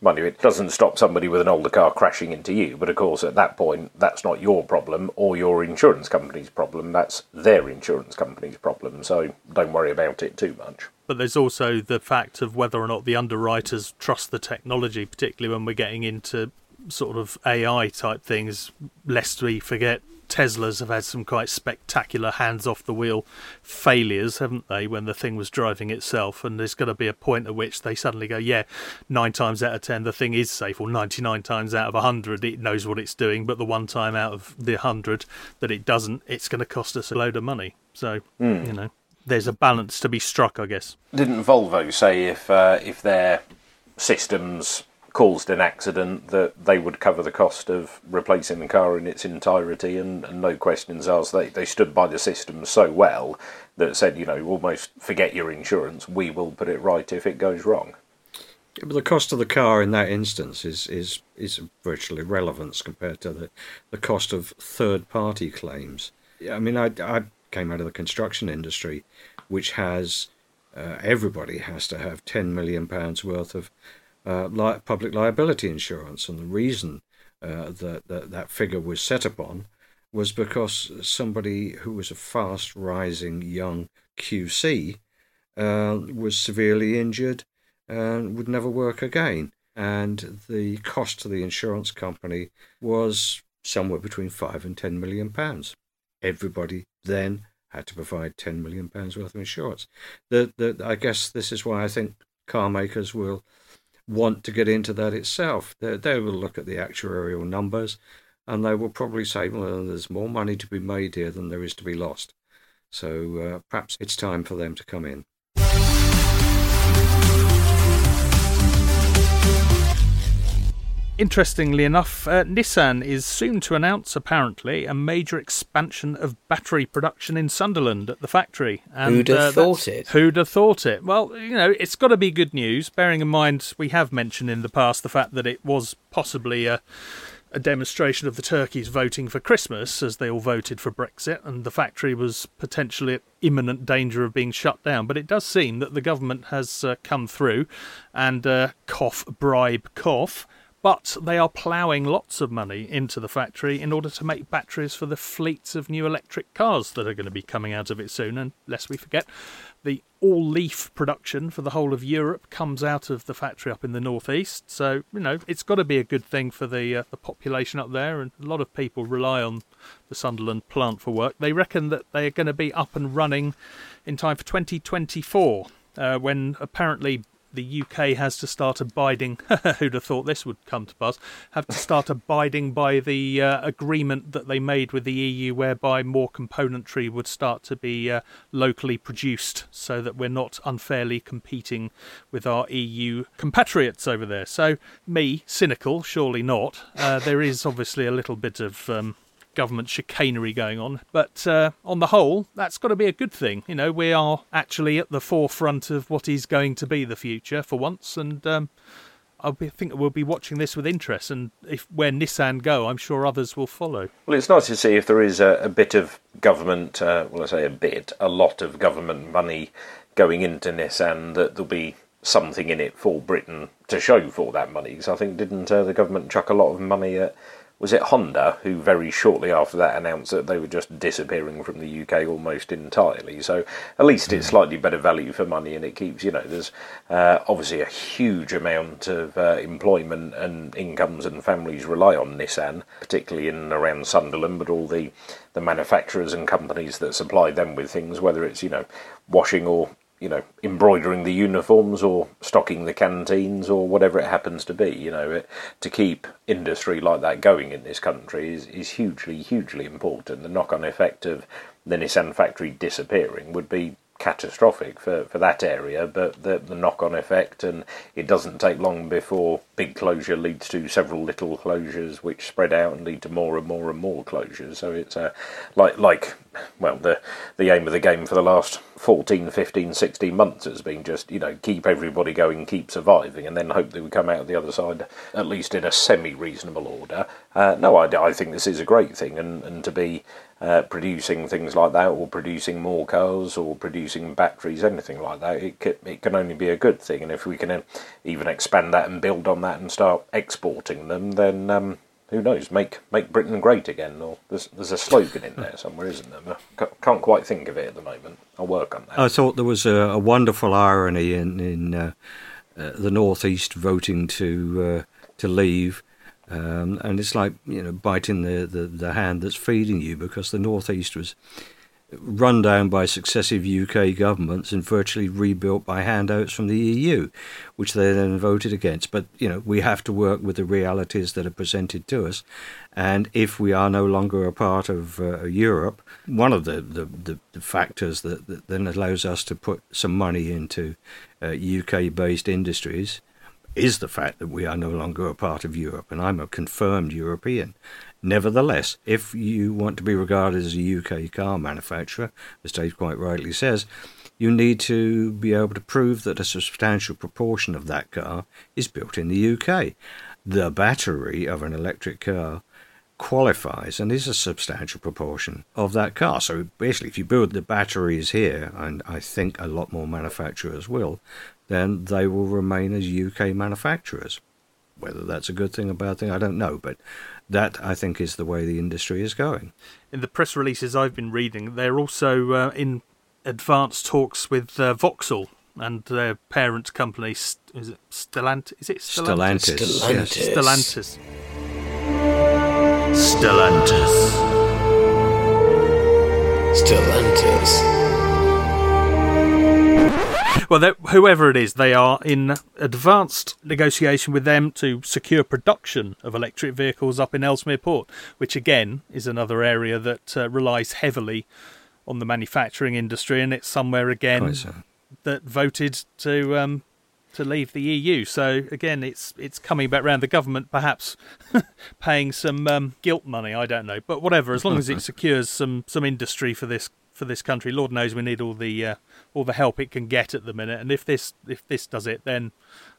Mind you, it doesn't stop somebody with an older car crashing into you, but of course, at that point, that's not your problem or your insurance company's problem, that's their insurance company's problem, so don't worry about it too much. But there's also the fact of whether or not the underwriters trust the technology, particularly when we're getting into sort of AI type things, lest we forget Teslas have had some quite spectacular hands off the wheel failures, haven't they, when the thing was driving itself? And there's going to be a point at which they suddenly go, yeah, nine times out of ten, the thing is safe, or 99 times out of 100, it knows what it's doing, but the one time out of the 100 that it doesn't, it's going to cost us a load of money. So, mm. you know, there's a balance to be struck, I guess. Didn't Volvo say if uh, if their systems caused an accident that they would cover the cost of replacing the car in its entirety and, and no questions asked. They, they stood by the system so well that said, you know, almost forget your insurance, we will put it right if it goes wrong. but the cost of the car in that instance is, is, is virtually irrelevant compared to the, the cost of third party claims. I mean, I, I came out of the construction industry, which has uh, everybody has to have £10 million worth of uh, li- public liability insurance. And the reason uh, that, that that figure was set upon was because somebody who was a fast rising young QC uh, was severely injured and would never work again. And the cost to the insurance company was somewhere between five and ten million pounds. Everybody then had to provide ten million pounds worth of insurance. The, the, I guess this is why I think car makers will want to get into that itself. They, they will look at the actuarial numbers and they will probably say, well, there's more money to be made here than there is to be lost. So uh, perhaps it's time for them to come in. Interestingly enough, uh, Nissan is soon to announce, apparently, a major expansion of battery production in Sunderland at the factory. And, who'd have uh, thought it? Who'd have thought it? Well, you know, it's got to be good news, bearing in mind we have mentioned in the past the fact that it was possibly a, a demonstration of the turkeys voting for Christmas as they all voted for Brexit, and the factory was potentially at imminent danger of being shut down. But it does seem that the government has uh, come through and uh, cough, bribe, cough but they are ploughing lots of money into the factory in order to make batteries for the fleets of new electric cars that are going to be coming out of it soon. And lest we forget, the all leaf production for the whole of Europe comes out of the factory up in the northeast. So, you know, it's got to be a good thing for the, uh, the population up there. And a lot of people rely on the Sunderland plant for work. They reckon that they are going to be up and running in time for 2024, uh, when apparently the UK has to start abiding. [laughs] who'd have thought this would come to pass? Have to start [laughs] abiding by the uh, agreement that they made with the EU, whereby more componentry would start to be uh, locally produced, so that we're not unfairly competing with our EU compatriots over there. So, me, cynical, surely not. Uh, there is obviously a little bit of um, government chicanery going on. But uh, on the whole, that's got to be a good thing. You know, we are actually at the forefront of what is going to be the future for once, and um, I think we'll be watching this with interest. And if where Nissan go, I'm sure others will follow. Well, it's nice to see if there is a, a bit of government. Uh, well, I say a bit, a lot of government money going into Nissan. That there'll be something in it for Britain to show for that money. Because I think didn't uh, the government chuck a lot of money at was it Honda who very shortly after that announced that they were just disappearing from the UK almost entirely. So at least it's hmm. slightly better value for money, and it keeps you know there's uh, obviously a huge amount of uh, employment and incomes and families rely on Nissan, particularly in and around Sunderland, but all the the manufacturers and companies that supply them with things, whether it's you know washing or you know, embroidering the uniforms or stocking the canteens or whatever it happens to be. You know, it, to keep industry like that going in this country is, is hugely, hugely important. The knock on effect of the Nissan factory disappearing would be catastrophic for, for that area, but the, the knock on effect, and it doesn't take long before big closure leads to several little closures, which spread out and lead to more and more and more closures. So it's uh, like, like well, the, the aim of the game for the last 14, 15, 16 months has been just, you know, keep everybody going, keep surviving, and then hope that we come out the other side at least in a semi reasonable order. Uh, no, I, I think this is a great thing, and, and to be uh, producing things like that, or producing more cars, or producing batteries, anything like that, it can, it can only be a good thing. And if we can uh, even expand that and build on that and start exporting them, then um, who knows? Make make Britain great again. Or there's there's a slogan in there somewhere, isn't there? I can't quite think of it at the moment. I'll work on that. I thought there was a, a wonderful irony in in uh, uh, the northeast voting to uh, to leave um, and it's like you know biting the, the, the hand that's feeding you because the northeast was run down by successive UK governments and virtually rebuilt by handouts from the EU, which they then voted against. But you know we have to work with the realities that are presented to us, and if we are no longer a part of uh, Europe, one of the, the, the, the factors that, that, then allows us to put some money into uh, UK-based industries is the fact that we are no longer a part of Europe, and I'm a confirmed European. Nevertheless, if you want to be regarded as a UK car manufacturer, as Dave quite rightly says, you need to be able to prove that a substantial proportion of that car is built in the UK. The battery of an electric car qualifies and is a substantial proportion of that car. So basically, if you build the batteries here, and I think a lot more manufacturers will, then they will remain as UK manufacturers. Whether that's a good thing or bad thing, I don't know, but that I think is the way the industry is going. In the press releases I've been reading, they're also uh, in advanced talks with uh, Vauxhall and their parent company. Is it Stellantis? Is it Stellantis? Stellantis. Stellantis. Stellantis. Stellantis well, whoever it is, they are in advanced negotiation with them to secure production of electric vehicles up in Ellesmere Port, which again is another area that uh, relies heavily on the manufacturing industry, and it's somewhere again so. that voted to um, to leave the EU. So again, it's it's coming back around. The government perhaps [laughs] paying some um, guilt money. I don't know, but whatever. As long as it [laughs] secures some some industry for this for this country. Lord knows we need all the uh, all the help it can get at the minute. And if this if this does it, then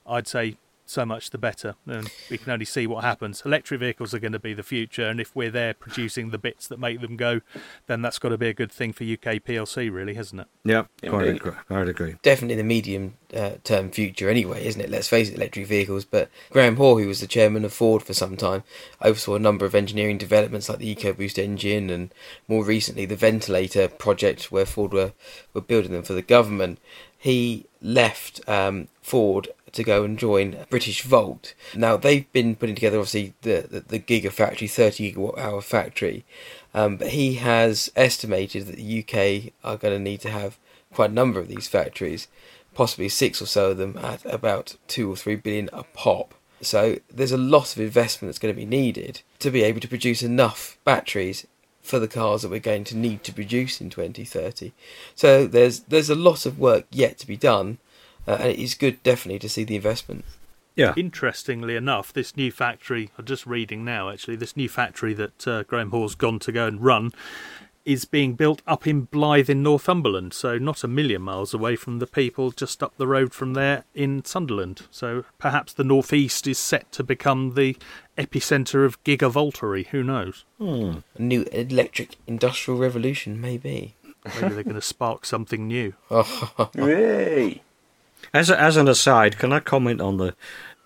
I'd say so much the better. And we can only see what happens. Electric vehicles are going to be the future, and if we're there producing the bits that make them go, then that's got to be a good thing for UK PLC, really, hasn't it? Yeah, quite agree. I agree. Definitely the medium uh, term future, anyway, isn't it? Let's face it, electric vehicles. But Graham Hoare, who was the chairman of Ford for some time, oversaw a number of engineering developments like the EcoBoost engine, and more recently the ventilator project, where Ford were were building them for the government. He left um, Ford to go and join Britishvolt. Now they've been putting together obviously the the, the gigafactory, thirty gigawatt hour factory, um, but he has estimated that the UK are going to need to have quite a number of these factories, possibly six or so of them at about two or three billion a pop. So there's a lot of investment that's going to be needed to be able to produce enough batteries for the cars that we're going to need to produce in 2030. So there's there's a lot of work yet to be done, uh, and it is good definitely to see the investment. Yeah. Interestingly enough, this new factory, I'm just reading now actually, this new factory that uh, Graham Hoare's gone to go and run is being built up in Blyth in Northumberland, so not a million miles away from the people just up the road from there in Sunderland. So perhaps the northeast is set to become the epicentre of gigavoltery. Who knows? Hmm, a new electric industrial revolution, maybe. Maybe they're going to spark something new. [laughs] Yay! As, a, as an aside, can I comment on the,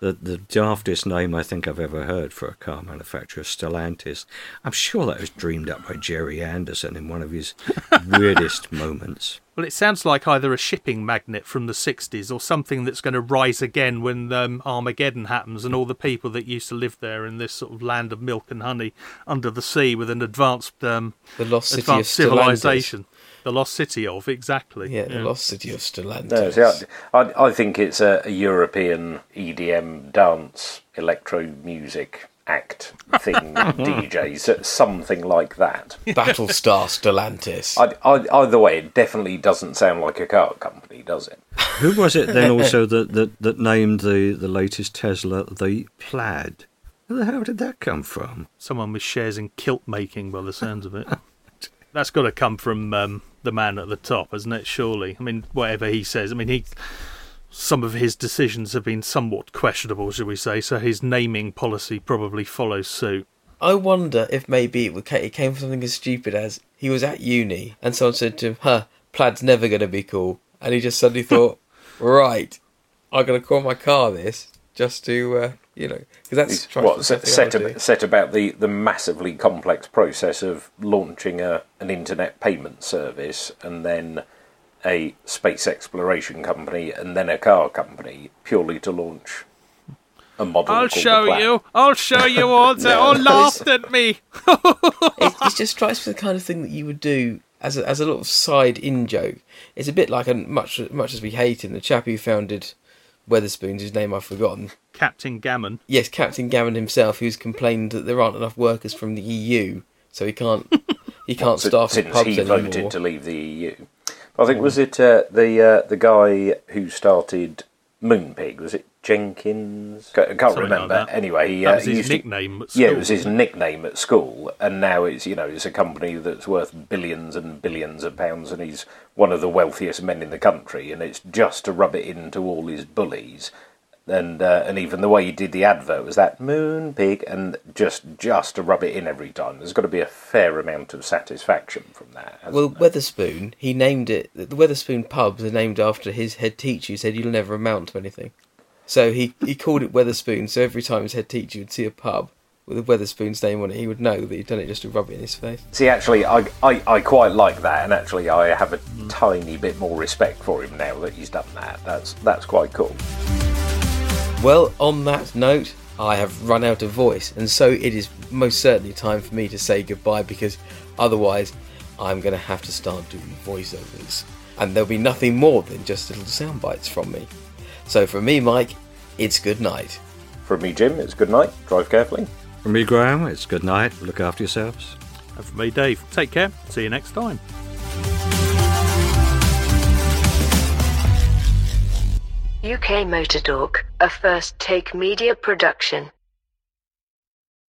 the, the daftest name I think I've ever heard for a car manufacturer, Stellantis? I'm sure that was dreamed up by Gerry Anderson in one of his [laughs] weirdest moments. Well, it sounds like either a shipping magnet from the 60s or something that's going to rise again when um, Armageddon happens and all the people that used to live there in this sort of land of milk and honey under the sea with an advanced, um, The lost city of advanced civilization. The lost city of, exactly. Yeah, the lost city of Stellantis. No, see, I, I, I think it's a, a European EDM dance electro music act thing, [laughs] DJs, something like that. Battlestar Stellantis. I, I, either way, it definitely doesn't sound like a car company, does it? Who was it then [laughs] also that, that, that named the, the latest Tesla the Plaid? Where the hell did that come from? Someone with shares in kilt making, by the sounds of it. [laughs] That's got to come from um, the man at the top, hasn't it? Surely. I mean, whatever he says. I mean, he. Some of his decisions have been somewhat questionable, should we say? So his naming policy probably follows suit. I wonder if maybe it, it came from something as stupid as he was at uni and someone said to him, huh, plaid's never going to be cool. And he just suddenly thought, [laughs] right, I'm going to call my car this just to, uh, you know, because that's He's, what, set, set, ab- set about the, the massively complex process of launching a, an internet payment service and then a space exploration company and then a car company purely to launch a model. I'll show you. I'll show you all. [laughs] They all laughed at me. it, [laughs] it just strikes me the kind of thing that you would do as a, as a lot of side in joke. It's a bit like a much much as we hate him, the chap who founded Wetherspoons, whose name I've forgotten. Captain Gammon. Yes, Captain Gammon himself, who's complained that there aren't enough workers from the EU, so he can't he can't Si- staff the since pubs he anymore. voted to leave the EU. I think was it uh, the uh, the guy who started Moonpig? Was it Jenkins? I can't Something like remember. that. anyway, he, That uh, was he his used to- nickname at Yeah, it school, was his wasn't nickname at school, and now it's you know it's a company that's worth billions and billions of pounds, and he's one of the wealthiest men in the country, and it's just to rub it into all his bullies. And uh, and even the way he did the advert was that moon pig, and just just to rub it in every time. There's got to be a fair amount of satisfaction from that. Well, there? Wetherspoon, he named it. The Wetherspoon pubs are named after his head teacher who said you'll never amount to anything. So he, he called it Wetherspoon, so every time his head teacher would see a pub with a Wetherspoon's name on it, he would know that he'd done it just to rub it in his face. See, actually, I, I, I quite like that, and actually, I have a hmm. tiny bit more respect for him now that he's done that. That's that's quite cool. Well, on that note, I have run out of voice, and so it is most certainly time for me to say goodbye because otherwise I'm going to have to start doing voiceovers. And there'll be nothing more than just little sound bites from me. So for me, Mike, it's good night. From me, Jim, it's good night. Drive carefully. From me, Graham, it's good night. Look after yourselves. And from me, Dave. Take care. See you next time. UK Motor Talk, a first take media production.